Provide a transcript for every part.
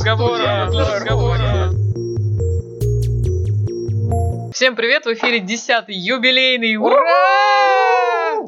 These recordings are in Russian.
разговора. Для разговора. Всем привет, в эфире 10-й юбилейный ура!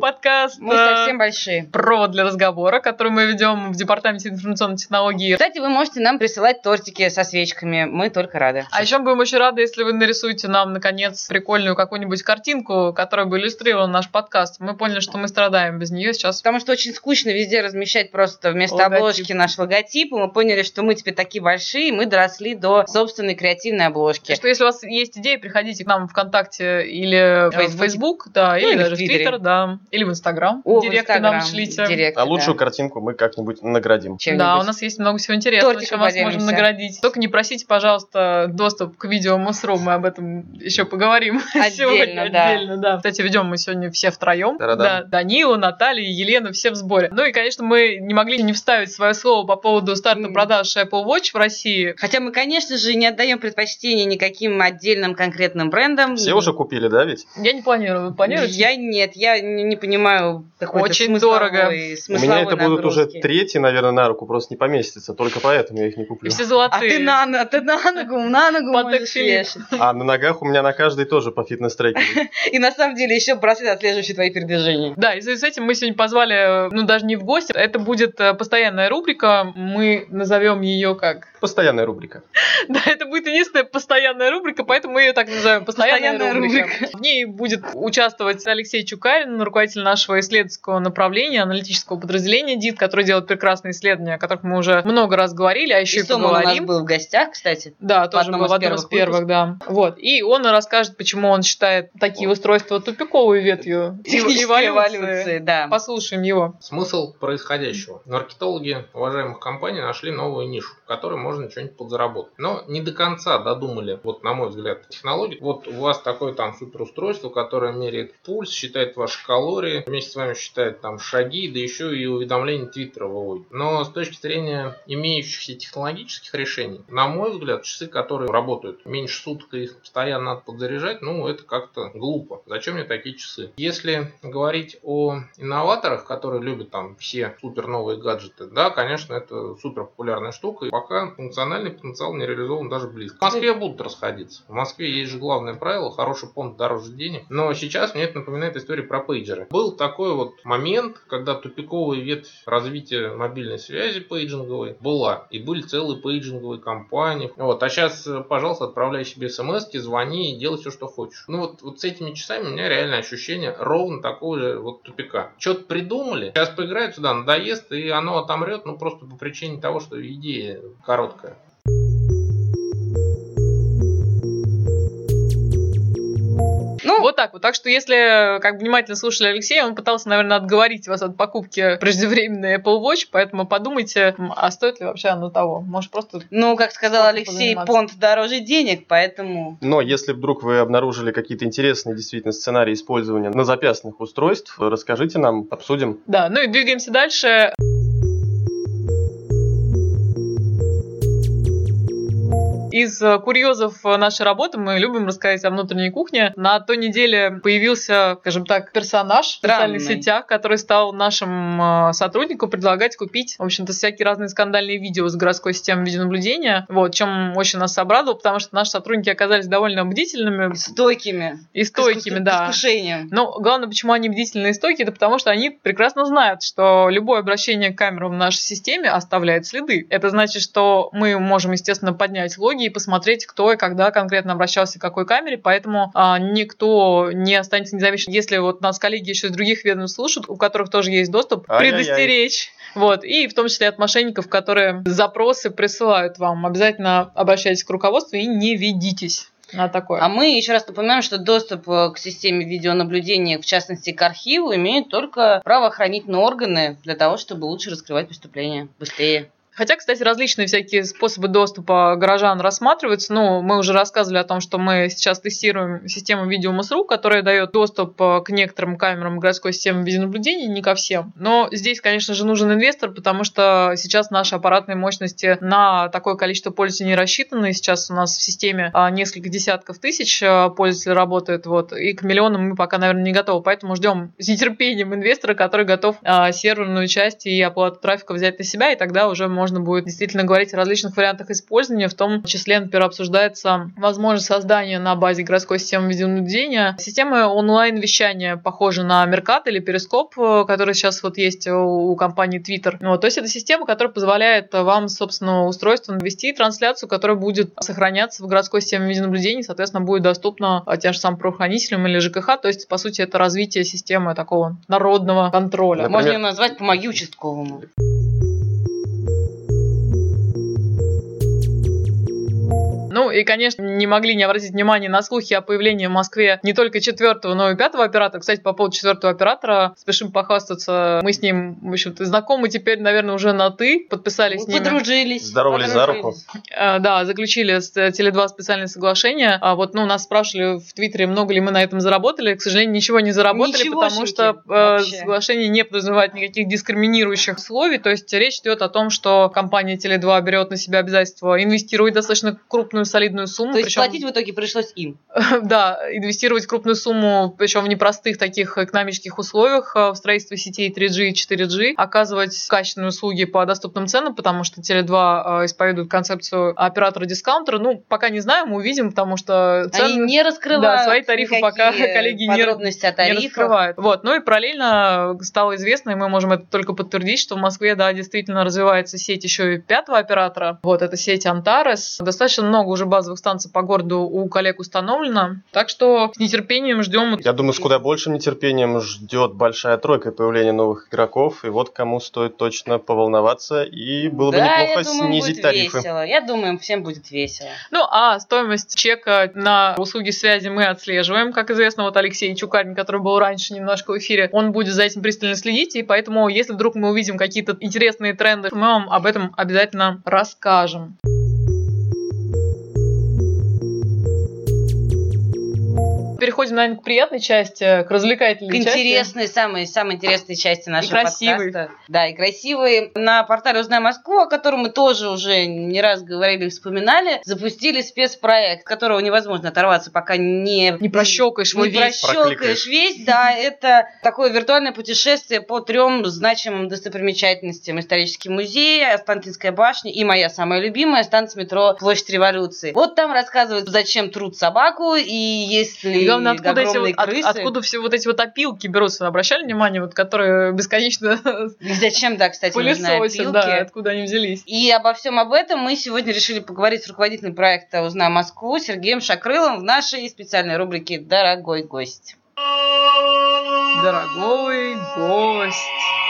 Подкаст Мы совсем большие. «Провод для разговора», который мы ведем в Департаменте информационной технологии. Кстати, вы можете нам присылать тортики со свечками, мы только рады. А еще будем очень рады, если вы нарисуете нам, наконец, прикольную какую-нибудь картинку, которая бы иллюстрировала наш подкаст. Мы поняли, что мы страдаем без нее сейчас. Потому что очень скучно везде размещать просто вместо Логотип. обложки наш логотип. И мы поняли, что мы теперь такие большие, мы доросли до собственной креативной обложки. Что если у вас есть идеи, приходите к нам в ВКонтакте или в Фейсбуке. Facebook, да, Ну, или или в даже в Твиттере. Твиттер, да, или в Инстаграм. Директы нам шлите. директы, А лучшую да. картинку мы как-нибудь наградим. Чем-нибудь. Да, у нас есть много всего интересного, Тортиком чем вас можем наградить. Только не просите, пожалуйста, доступ к видео МСРУ, мы об этом еще поговорим Отдельно, сегодня. да. Отдельно, да. Кстати, ведем мы сегодня все втроем. Да, Данила, Наталья, Елена, все в сборе. Ну и, конечно, мы не могли не вставить свое слово по поводу старта М. продаж Apple Watch в России. Хотя мы, конечно же, не отдаем предпочтение никаким отдельным конкретным брендам. Все уже купили, да, ведь? Я не планирую. Вы планируете? Я нет, я не, не понимаю какой-то Очень дорого. У меня это будут уже нагрузки. третьи, наверное, на руку, просто не поместится. Только поэтому я их не И куплю. все А золотые. ты на, на- ты на ногу, на ногу можешь вешать. А на ногах у меня на каждой тоже по фитнес-трекеру. И на самом деле еще браслет, отслеживающий твои передвижения. Да, и в связи с этим мы сегодня позвали, ну даже не в гости, это будет э, постоянная рубрика, мы назовем ее как? Постоянная рубрика. Да, это будет единственная постоянная рубрика, поэтому мы ее так назовем. Постоянная, Постоянная рубрика. В ней будет участвовать Алексей Чукарин, руководитель нашего исследовательского направления, аналитического подразделения ДИТ, который делает прекрасные исследования, о которых мы уже много раз говорили, а еще и, И Сомов у нас поговорим. был в гостях, кстати. Да, тоже был в одном из первых да. Вот. И он расскажет, почему он считает такие устройства тупиковой ветвью Технической эволюции, да. Послушаем его. Смысл происходящего. Маркетологи уважаемых компаний нашли новую нишу, в которой можно что-нибудь подзаработать. Но не до конца додумали, вот на мой взгляд, технологии. Вот у вас такое там суперустройство, которое меряет пульс, считает ваши калории, вместе с вами считает там шаги, да еще и уведомления Твиттера выводит. Но с точки зрения имеющихся технологических решений, на мой взгляд, часы, которые работают меньше суток их постоянно надо подзаряжать, ну это как-то глупо. Зачем мне такие часы? Если говорить о инноваторах, которые любят там все супер новые гаджеты, да, конечно, это супер популярная штука. И пока функциональный потенциал не реализован даже близко. В Москве будут расходиться. В Москве есть же главное правило, хороший понт дороже денег. Но сейчас мне это напоминает историю про пейджеры. Был такой вот момент, когда тупиковая ветвь развития мобильной связи пейджинговой была. И были целые пейджинговые компании. Вот. А сейчас, пожалуйста, отправляй себе смс звони и делай все, что хочешь. Ну вот, вот с этими часами у меня реально ощущение ровно такого же вот тупика. Что-то придумали, сейчас поиграют сюда, надоест, и оно отомрет, ну просто по причине того, что идея короткая. Вот так вот. Так что, если как внимательно слушали Алексея, он пытался, наверное, отговорить вас от покупки преждевременной Apple Watch, поэтому подумайте, а стоит ли вообще оно того. Может, просто ну, как сказал Алексей, понт дороже денег, поэтому... Но если вдруг вы обнаружили какие-то интересные действительно сценарии использования на запястных устройств, расскажите нам, обсудим. Да, ну и двигаемся дальше. Из э, курьезов э, нашей работы мы любим рассказать о внутренней кухне. На той неделе появился, скажем так, персонаж в социальных сетях, который стал нашим э, сотрудникам предлагать купить, в общем-то, всякие разные скандальные видео с городской системой видеонаблюдения. Вот, чем очень нас обрадовало, потому что наши сотрудники оказались довольно бдительными Стойкими. и стойкими, иску- да. К искушениям. Но главное, почему они бдительные и стойкие, это потому что они прекрасно знают, что любое обращение к камерам в нашей системе оставляет следы. Это значит, что мы можем, естественно, поднять логи и посмотреть, кто и когда конкретно обращался к какой камере, поэтому а, никто не останется незамеченным. Если вот нас коллеги еще из других ведомств слушают, у которых тоже есть доступ, Ай-яй-яй. предостеречь. Вот, и в том числе от мошенников, которые запросы присылают вам. Обязательно обращайтесь к руководству и не ведитесь на такое. А мы еще раз напоминаем, что доступ э, к системе видеонаблюдения, в частности к архиву, имеют только правоохранительные органы для того, чтобы лучше раскрывать преступления быстрее. Хотя, кстати, различные всякие способы доступа горожан рассматриваются. Ну, мы уже рассказывали о том, что мы сейчас тестируем систему видеомасру, которая дает доступ э, к некоторым камерам городской системы видеонаблюдения, не ко всем. Но здесь, конечно же, нужен инвестор, потому что сейчас наши аппаратные мощности на такое количество пользователей не рассчитаны. Сейчас у нас в системе а, несколько десятков тысяч а, пользователей работает, вот, и к миллионам мы пока, наверное, не готовы. Поэтому ждем с нетерпением инвестора, который готов а, серверную часть и оплату трафика взять на себя, и тогда уже можно будет действительно говорить о различных вариантах использования. В том числе, например, обсуждается возможность создания на базе городской системы видеонаблюдения системы онлайн-вещания, похожей на Меркат или Перископ, который сейчас вот есть у компании Twitter. Вот, то есть это система, которая позволяет вам, собственно, устройству навести трансляцию, которая будет сохраняться в городской системе видеонаблюдения, соответственно, будет доступна тем же самым правоохранителям или ЖКХ. То есть, по сути, это развитие системы такого народного контроля. Например... Можно ее назвать «помоги участковому». И, конечно, не могли не обратить внимание на слухи о появлении в Москве не только четвертого, но и пятого оператора. Кстати, по поводу четвертого оператора спешим похвастаться. Мы с ним, в общем-то, знакомы теперь, наверное, уже на «ты». Подписались Мы с ними. Подружились. Здоровались за руку. А, да, заключили с Теле2 специальное соглашение. А вот, ну, нас спрашивали в Твиттере, много ли мы на этом заработали. К сожалению, ничего не заработали, потому что э, соглашение не подразумевает никаких дискриминирующих условий. То есть речь идет о том, что компания Теле2 берет на себя обязательство инвестировать достаточно крупную крупную солидную сумму. То есть причем, платить в итоге пришлось им? Да, инвестировать крупную сумму, причем в непростых таких экономических условиях э, в строительстве сетей 3G и 4G, оказывать качественные услуги по доступным ценам, потому что Теле2 э, исповедует концепцию оператора-дискаунтера. Ну, пока не знаем, мы увидим, потому что цены... Они не раскрывают Да, свои тарифы пока коллеги не, не раскрывают. Вот, ну и параллельно стало известно, и мы можем это только подтвердить, что в Москве, да, действительно развивается сеть еще и пятого оператора. Вот, это сеть Антарес. Достаточно много уже базовых станций по городу у коллег установлено. Так что с нетерпением ждем. Я думаю, с куда большим нетерпением ждет большая тройка и появление новых игроков. И вот кому стоит точно поволноваться. И было да, бы неплохо я думаю, снизить будет тарифы. Весело. Я думаю, всем будет весело. Ну, а стоимость чека на услуги связи мы отслеживаем. Как известно, вот Алексей Чукарин, который был раньше немножко в эфире, он будет за этим пристально следить. И поэтому, если вдруг мы увидим какие-то интересные тренды, мы вам об этом обязательно расскажем. Переходим, наверное, к приятной части, к развлекательной к части. интересной, самой, самой интересной части нашего и красивой. подкаста. Да, и красивой. На портале «Узнай Москву», о котором мы тоже уже не раз говорили и вспоминали, запустили спецпроект, которого невозможно оторваться, пока не... Не прощелкаешь не весь. прощелкаешь весь, да. Это такое виртуальное путешествие по трем значимым достопримечательностям. Исторический музей, Останкинская башня и моя самая любимая станция метро Площадь Революции. Вот там рассказывают, зачем труд собаку, и если главное, откуда, эти, вот, от, откуда все вот эти вот опилки берутся? Обращали внимание, вот, которые бесконечно... И зачем, да, кстати, опилки? да, откуда они взялись. И обо всем об этом мы сегодня решили поговорить с руководителем проекта «Узнай Москву» Сергеем Шакрылом в нашей специальной рубрике «Дорогой гость». Дорогой гость.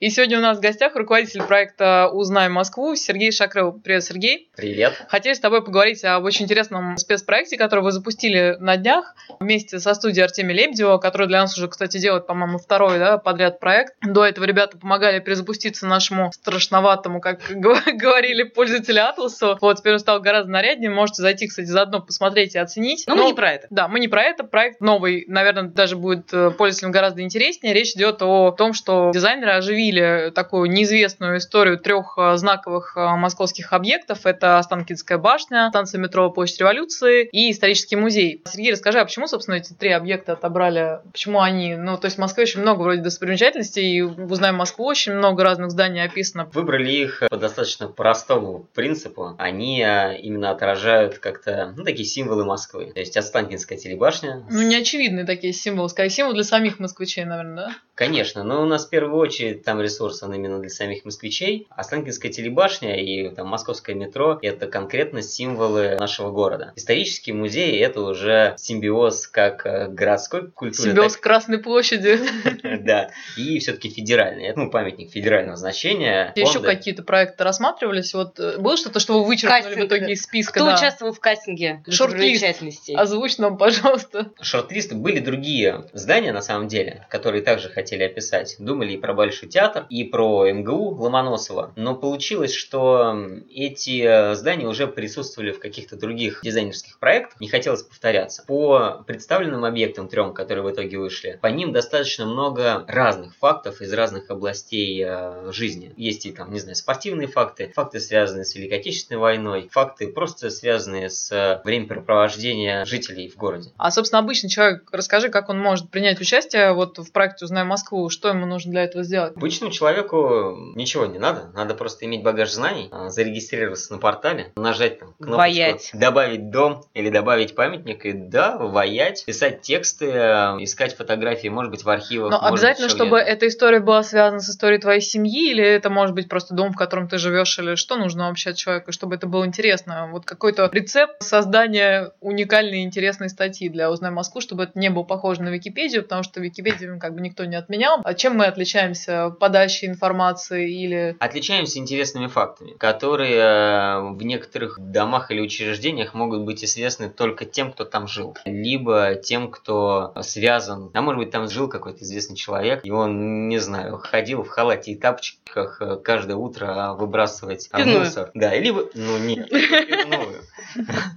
И сегодня у нас в гостях руководитель проекта «Узнай Москву» Сергей Шакрыл. Привет, Сергей. Привет. Хотели с тобой поговорить об очень интересном спецпроекте, который вы запустили на днях вместе со студией Артемия Лебедева, который для нас уже, кстати, делает, по-моему, второй да, подряд проект. До этого ребята помогали перезапуститься нашему страшноватому, как говорили пользователи Атласу. Вот, теперь он стал гораздо наряднее. Можете зайти, кстати, заодно посмотреть и оценить. Но, Но мы не про это. Да, мы не про это. Проект новый, наверное, даже будет э, пользователям гораздо интереснее. Речь идет о том, что дизайнеры оживили объявили такую неизвестную историю трех э, знаковых э, московских объектов. Это Останкинская башня, станция метро Площадь Революции и исторический музей. Сергей, расскажи, а почему, собственно, эти три объекта отобрали? Почему они? Ну, то есть в Москве очень много вроде достопримечательностей, и узнаем Москву, очень много разных зданий описано. Выбрали их по достаточно простому принципу. Они э, именно отражают как-то, ну, такие символы Москвы. То есть Останкинская телебашня. Ну, не очевидные такие символы, скорее символ для самих москвичей, наверное, да? Конечно, но у нас в первую очередь там ресурс он именно для самих москвичей. Останкинская телебашня и там московское метро – это конкретно символы нашего города. Исторический музей – это уже симбиоз как э, городской культуры. Симбиоз так... Красной площади. Да, и все-таки федеральный. Это ну, памятник федерального значения. Еще какие-то проекты рассматривались? Вот э, было что-то, что вы вычеркнули в итоге из списка? Кто участвовал в кастинге? Шорт-лист. Озвучь нам, пожалуйста. Шорт-листы были другие здания, на самом деле, которые также хотели хотели описать. Думали и про Большой театр, и про МГУ Ломоносова. Но получилось, что эти э, здания уже присутствовали в каких-то других дизайнерских проектах. Не хотелось повторяться. По представленным объектам трем, которые в итоге вышли, по ним достаточно много разных фактов из разных областей э, жизни. Есть и там, не знаю, спортивные факты, факты, связанные с Великой Отечественной войной, факты просто связанные с э, времяпрепровождения жителей в городе. А, собственно, обычный человек, расскажи, как он может принять участие вот в проекте «Узнаем Москву, что ему нужно для этого сделать? Обычный Обычному человеку ничего не надо, надо просто иметь багаж знаний, а, зарегистрироваться на портале, нажать там кнопочку Ваять. «Добавить дом» или «Добавить памятник» и да, ваять, писать тексты, э, искать фотографии, может быть, в архивах. Но быть, обязательно, еще чтобы где-то. эта история была связана с историей твоей семьи, или это может быть просто дом, в котором ты живешь, или что нужно вообще от человека, чтобы это было интересно? Вот какой-то рецепт создания уникальной и интересной статьи для «Узнай Москву», чтобы это не было похоже на Википедию, потому что Википедию как бы никто не отменял. А чем мы отличаемся? Подачей информации или... Отличаемся интересными фактами, которые э, в некоторых домах или учреждениях могут быть известны только тем, кто там жил. Либо тем, кто связан. А может быть, там жил какой-то известный человек, и он, не знаю, ходил в халате и тапочках э, каждое утро выбрасывать э, Пивную. мусор. Да, либо... Ну, нет.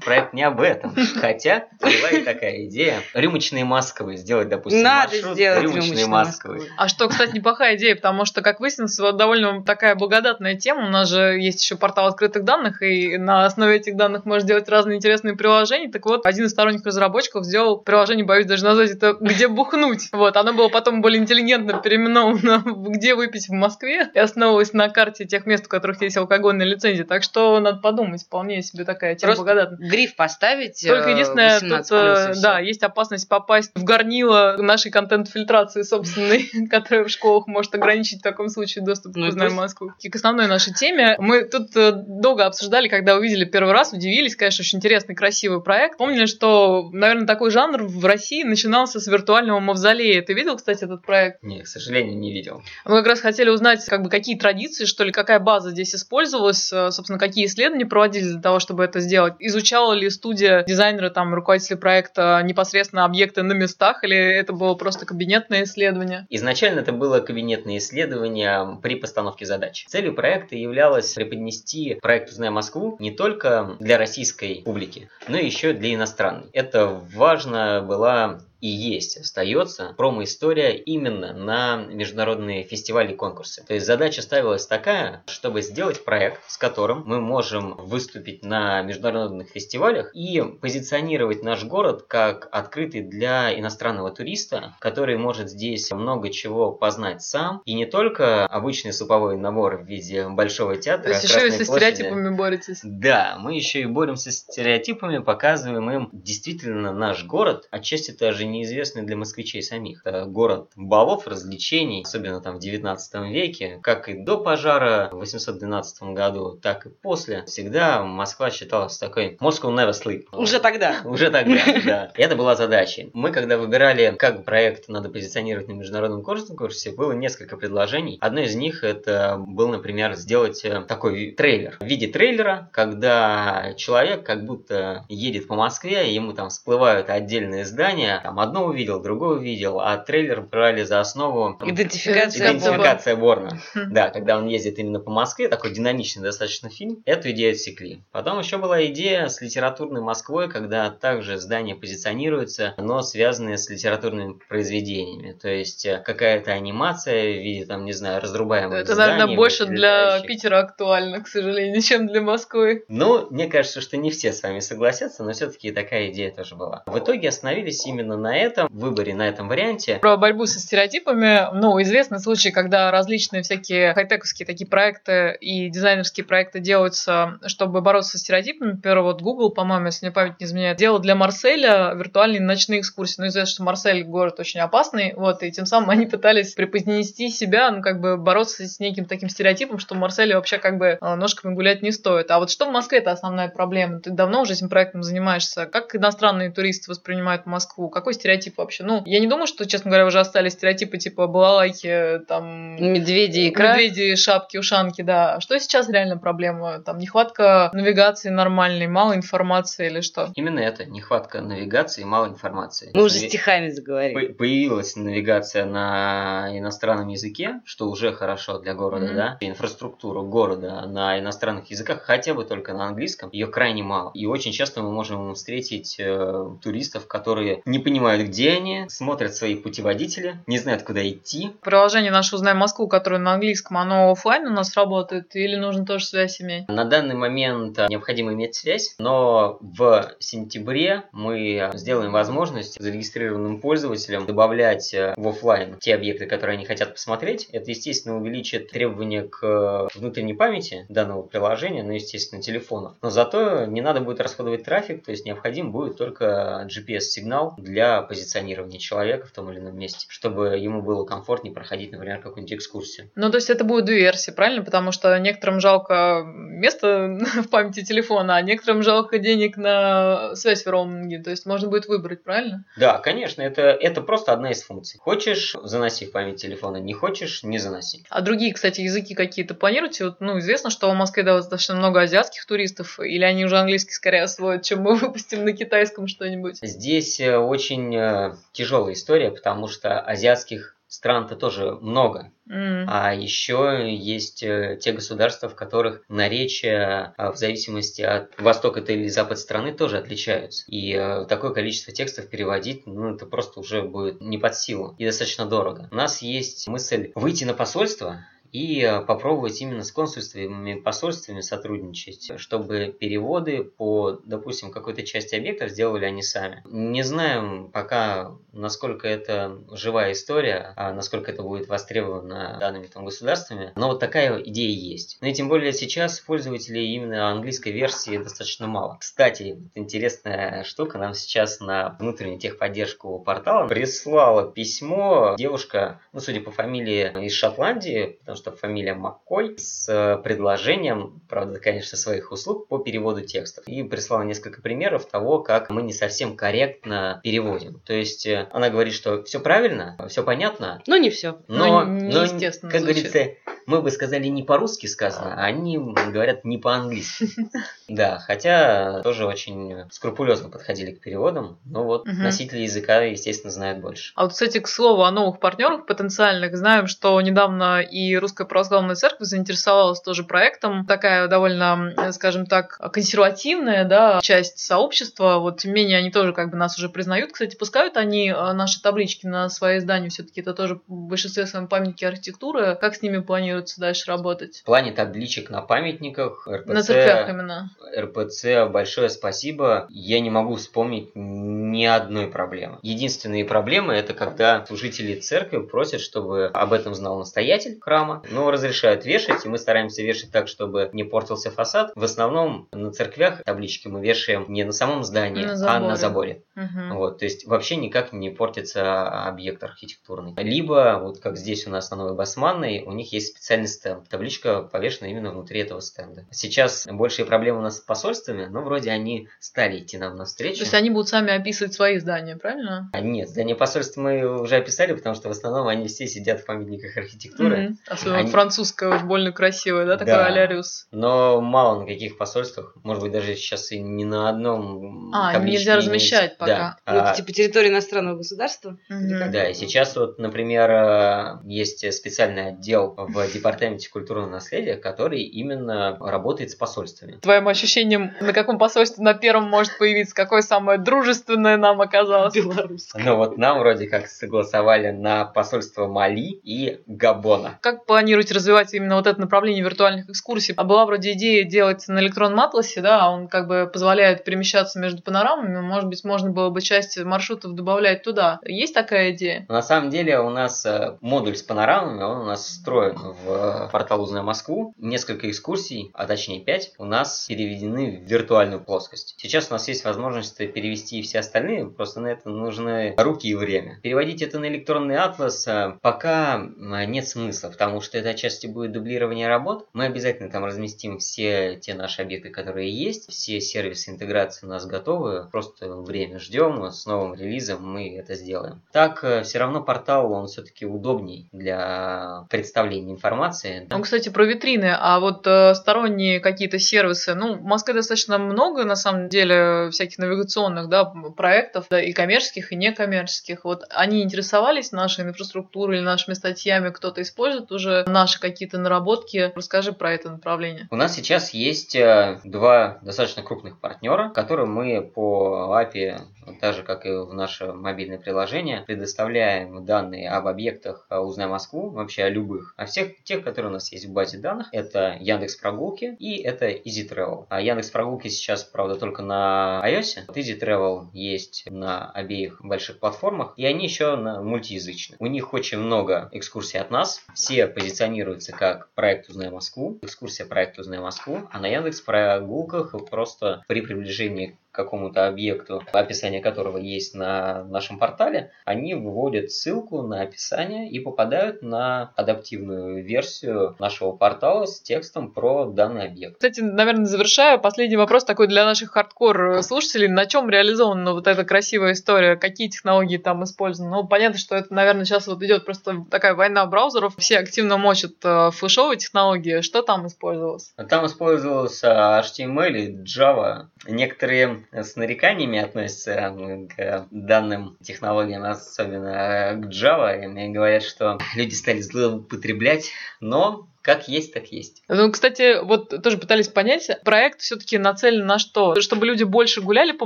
Проект не об этом. Хотя, была и такая идея. Рюмочные Москвы сделать, допустим, Надо маршрут сделать рюмочные Москвы. А что, кстати, неплохая идея, потому что, как выяснилось, вот довольно такая благодатная тема. У нас же есть еще портал открытых данных, и на основе этих данных можно делать разные интересные приложения. Так вот, один из сторонних разработчиков сделал приложение, боюсь даже назвать это «Где бухнуть?». Вот, оно было потом более интеллигентно переименовано в «Где выпить в Москве?» и основывалось на карте тех мест, у которых есть алкогольная лицензия. Так что надо подумать, вполне себе такая тема Просто благодатная. Гриф поставить. Только э, единственное, тут, 18 э, да, есть опасность попасть в горнило нашей контент-фильтрации собственной, которая в школах может ограничить в таком случае доступ Ну к и «Узнаем пусть. Москву». И к основной нашей теме. Мы тут э, долго обсуждали, когда увидели первый раз, удивились, конечно, очень интересный, красивый проект. Помнили, что, наверное, такой жанр в России начинался с виртуального мавзолея. Ты видел, кстати, этот проект? Не, к сожалению, не видел. Мы как раз хотели узнать, как бы, какие традиции, что ли, какая база здесь использовалась, собственно, какие исследования проводились для того, чтобы это сделать. Изучала ли студия дизайнера, там, руководители проекта непосредственно объекты на местах, или это было просто кабинетное исследование? Изначально это было кабинетное исследование при постановке задач. Целью проекта являлось преподнести проект «Узнай Москву» не только для российской публики, но и еще для иностранной. Это важно была и есть, остается промо-история именно на международные фестивали и конкурсы. То есть задача ставилась такая, чтобы сделать проект, с которым мы можем выступить на международных фестивалях и позиционировать наш город как открытый для иностранного туриста, который может здесь много чего познать сам. И не только обычный суповой набор в виде большого театра. То есть еще и со площади. стереотипами боретесь. Да, мы еще и боремся с стереотипами, показываем им действительно наш город, отчасти даже неизвестный для москвичей самих. Это город балов, развлечений, особенно там в 19 веке, как и до пожара в 812 году, так и после. Всегда Москва считалась такой Moscow never sleep. Уже тогда. Уже тогда, да. И это была задача. Мы, когда выбирали, как проект надо позиционировать на международном конкурсе, было несколько предложений. Одно из них это был, например, сделать э, такой трейлер. В виде трейлера, когда человек как будто едет по Москве, ему там всплывают отдельные здания, там одно увидел, другое увидел, а трейлер брали за основу Идентификация. Идентификация. Борна. Да, когда он ездит именно по Москве, такой динамичный достаточно фильм, эту идею отсекли. Потом еще была идея с литературной Москвой, когда также здания позиционируются, но связанные с литературными произведениями. То есть э, какая-то анимация в виде, там, не знаю, разрубаемых Это, зданий, наверное, больше для. Питера актуально, к сожалению, чем для Москвы. Ну, мне кажется, что не все с вами согласятся, но все-таки такая идея тоже была. В итоге остановились именно на этом выборе, на этом варианте. Про борьбу со стереотипами, ну, известны случаи, когда различные всякие хай-тековские такие проекты и дизайнерские проекты делаются, чтобы бороться со стереотипами. Например, вот Google, по-моему, если мне память не изменяет, делал для Марселя виртуальные ночные экскурсии. Ну, известно, что Марсель город очень опасный, вот, и тем самым они пытались преподнести себя, ну, как бы бороться с неким таким стереотипом, что в Марселе вообще как бы э, ножками гулять не стоит. А вот что в Москве это основная проблема? Ты давно уже этим проектом занимаешься. Как иностранные туристы воспринимают Москву? Какой стереотип вообще? Ну, я не думаю, что, честно говоря, уже остались стереотипы типа балалайки, там... Медведи, икра. Медведи, шапки, ушанки, да. Что сейчас реально проблема? Там нехватка навигации нормальной, мало информации или что? Именно это, нехватка навигации и мало информации. Мы уже Нави- стихами заговорили. По- Появилась навигация на иностранном языке, что уже хорошо для города, Мгм. да. Инфраструктура города на иностранных языках, хотя бы только на английском, ее крайне мало. И очень часто мы можем встретить э, туристов, которые не понимают понимают, где они, смотрят свои путеводители, не знают, куда идти. Приложение наше «Узнай Москву», которое на английском, оно офлайн у нас работает или нужно тоже связь иметь? На данный момент э, необходимо иметь связь, но в сентябре мы сделаем возможность зарегистрированным пользователям добавлять э, в офлайн те объекты, которые они хотят посмотреть. Это, естественно, увеличит требования к э, внутренней памяти данного приложения, ну, естественно, телефонов. Но зато не надо будет расходовать трафик, то есть необходим будет только GPS-сигнал для позиционирования человека в том или ином месте, чтобы ему было комфортнее проходить, например, какую-нибудь экскурсию. Ну, то есть это будет две версии, правильно? Потому что некоторым жалко место в памяти телефона, а некоторым жалко денег на связь в роуминге. То есть можно будет выбрать, правильно? Да, конечно, это, это просто одна из функций. Хочешь, заноси в память телефона, не хочешь, не заноси. А другие, кстати, языки какие-то планируете? Вот, ну, известно, что в Москве достаточно много азиатских туристов, или они уже английский скорее освоят, чем мы выпустим на китайском что-нибудь? Здесь э, очень э, тяжелая история, потому что азиатских стран-то тоже много. Mm. А еще есть э, те государства, в которых наречия а, в зависимости от востока или запад страны тоже отличаются. И э, такое количество текстов переводить, ну, это просто уже будет не под силу и достаточно дорого. У нас есть мысль выйти на посольство и э, попробовать именно с консульствами, посольствами сотрудничать, чтобы переводы по, допустим, какой-то части объектов сделали они сами. Не знаем пока, насколько это живая история, а насколько это будет востребовано данными там государствами, но вот такая идея есть. Ну и тем более сейчас пользователей именно английской версии достаточно мало. Кстати, интересная штука, нам сейчас на внутреннюю техподдержку портала прислала письмо девушка, ну судя по фамилии из Шотландии, потому что фамилия Маккой, с э, предложением, правда, конечно, своих услуг по переводу текстов. И прислала несколько примеров того, как мы не совсем корректно переводим. То есть э, она говорит, что все правильно, все понятно. Но не все. Но, Ну, но, неестественно как звучит. говорится, мы бы сказали не по-русски сказано, а они говорят не по-английски. Да, хотя тоже очень скрупулезно подходили к переводам, но вот Мгм. носители языка, естественно, знают больше. А вот, кстати, к слову о новых партнерах потенциальных. Знаем, что недавно и Русская Православная Церковь заинтересовалась тоже проектом. Такая довольно, скажем так, консервативная да, часть сообщества. Вот, тем не менее, они тоже как бы нас уже признают. Кстати, пускают они э, наши таблички на свои издания. Все-таки это тоже в большинстве своем памятники архитектуры. Как с ними планируется дальше работать? В плане табличек на памятниках, РПЦ, На церквях именно. РПЦ, большое спасибо. Я не могу вспомнить ни одной проблемы. Единственные проблемы это когда служители церкви просят, чтобы об этом знал настоятель храма, но разрешают вешать, и мы стараемся вешать так, чтобы не портился фасад. В основном на церквях таблички мы вешаем не на самом здании, На а на заборе. Мгм. Вот, то есть вообще никак не портится объект архитектурный. Либо, вот как здесь у нас на Новой Басманной, у них есть специальный стенд. Табличка повешена именно внутри этого стенда. Сейчас большие проблемы у нас с посольствами, но вроде они стали идти нам То навстречу. есть они будут сами описывать свои здания, правильно? А нет, здание посольства мы уже описали, потому что в основном они все сидят в памятниках архитектуры. Мгм. Особенно Они- французская уж больно красивая, да, такая Да. а-ля Рюс. Но мало на каких посольствах, может быть, даже сейчас и ни на одном А, нельзя не размещать имеется. пока. Да. Ну, это А, типа территория иностранного государства. Как? Да, и сейчас вот, например, э, есть специальный отдел в Департаменте культурного наследия, который именно работает с посольствами. Твоим ощущением, на каком посольстве на первом может появиться, какое самое дружественное нам оказалось? Белорусская. Ну вот нам вроде как согласовали на посольство Мали и Габона. Как планируете развивать именно вот это направление виртуальных экскурсий? А была вроде идея делать на электронном атласе, да, он как бы позволяет перемещаться между панорамами, может быть, можно было бы часть маршрутов добавлять туда. Есть такая идея? На самом деле у нас э, модуль с панорамами, он у нас встроен в портал «Узнай Москву». Несколько экскурсий, а точнее пять, у нас переведены в виртуальную плоскость. Сейчас у нас есть возможность перевести все остальные, просто на это нужны руки и время. Переводить это на электронный атлас э, пока э, нет смысла, потому что это отчасти будет дублирование работ. Мы обязательно там разместим все те наши объекты, которые есть, все сервисы интеграции у нас готовы, просто время ждем, с новым релизом мы это сделаем. Так, все равно портал, он все-таки удобней для представления информации информации. Ну, кстати, про витрины, а вот э, сторонние какие-то сервисы, ну, в Москве достаточно много, на самом деле, всяких навигационных, да, проектов, да, и коммерческих, и некоммерческих. Вот они интересовались нашей инфраструктурой или нашими статьями, кто-то использует уже наши какие-то наработки. Расскажи про это направление. У нас сейчас есть э, два достаточно крупных партнера, которым мы по API, так же как и в наше мобильное приложение, предоставляем данные об объектах э, «Узнай Москву», вообще о любых, о всех тех, которые у нас есть в базе данных. Это Яндекс Прогулки и это Easy Travel. А Яндекс Прогулки сейчас, правда, только на iOS. Вот Easy Travel есть на обеих больших платформах, и они еще на мультиязычны. У них очень много экскурсий от нас. Все позиционируются как проект «Узнай Москву», экскурсия проект «Узнай Москву», а на Яндекс Прогулках просто при приближении какому-то объекту, описание которого есть на нашем портале, они выводят ссылку на описание и попадают на адаптивную версию нашего портала с текстом про данный объект. Кстати, наверное, завершая, последний вопрос такой для наших хардкор слушателей. На чем реализована вот эта красивая история? Какие технологии там использованы? Ну, понятно, что это, наверное, сейчас вот идет просто такая война браузеров. Все активно мочат э, флешовые технологии. Что там использовалось? Там использовался HTML и Java. Некоторые с нареканиями относятся к данным технологиям, особенно к Java, и говорят, что люди стали злоупотреблять, но как есть, так есть. Ну, кстати, вот тоже пытались понять, проект все-таки нацелен на что? Чтобы люди больше гуляли по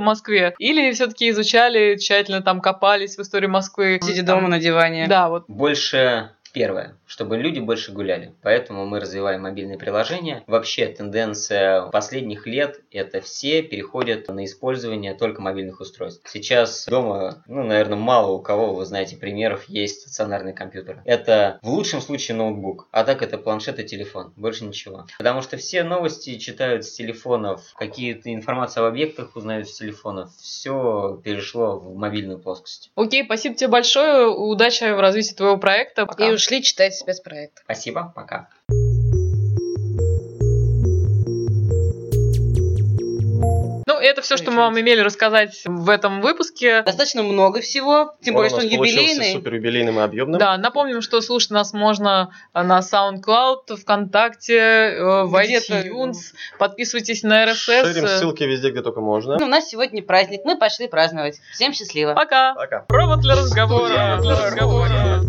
Москве или все-таки изучали, тщательно там копались в истории Москвы? Сидя дома на диване. Да, вот. Больше Первое, чтобы люди больше гуляли. Поэтому мы развиваем мобильные приложения. Вообще тенденция последних лет это все переходят на использование только мобильных устройств. Сейчас дома, ну, наверное, мало у кого, вы знаете, примеров есть стационарный компьютер. Это в лучшем случае ноутбук, а так это планшет и телефон. Больше ничего. Потому что все новости читают с телефонов, какие-то информации об объектах узнают с телефонов. Все перешло в мобильную плоскость. Окей, спасибо тебе большое. Удачи в развитии твоего проекта. Пока. И ушли читать спецпроект. Спасибо, пока. Ну, это все, что мы вам имели рассказать в этом выпуске. Достаточно много всего, тем более, что он юбилейный. супер юбилейным и объемным. Да, напомним, что слушать нас можно на SoundCloud, ВКонтакте, э, в iTunes. Подписывайтесь на RSS. Шерим ссылки везде, где только можно. Ну, у нас сегодня праздник, мы пошли праздновать. Всем счастливо. Пока. Пока. Провод для разговора. Для разговора.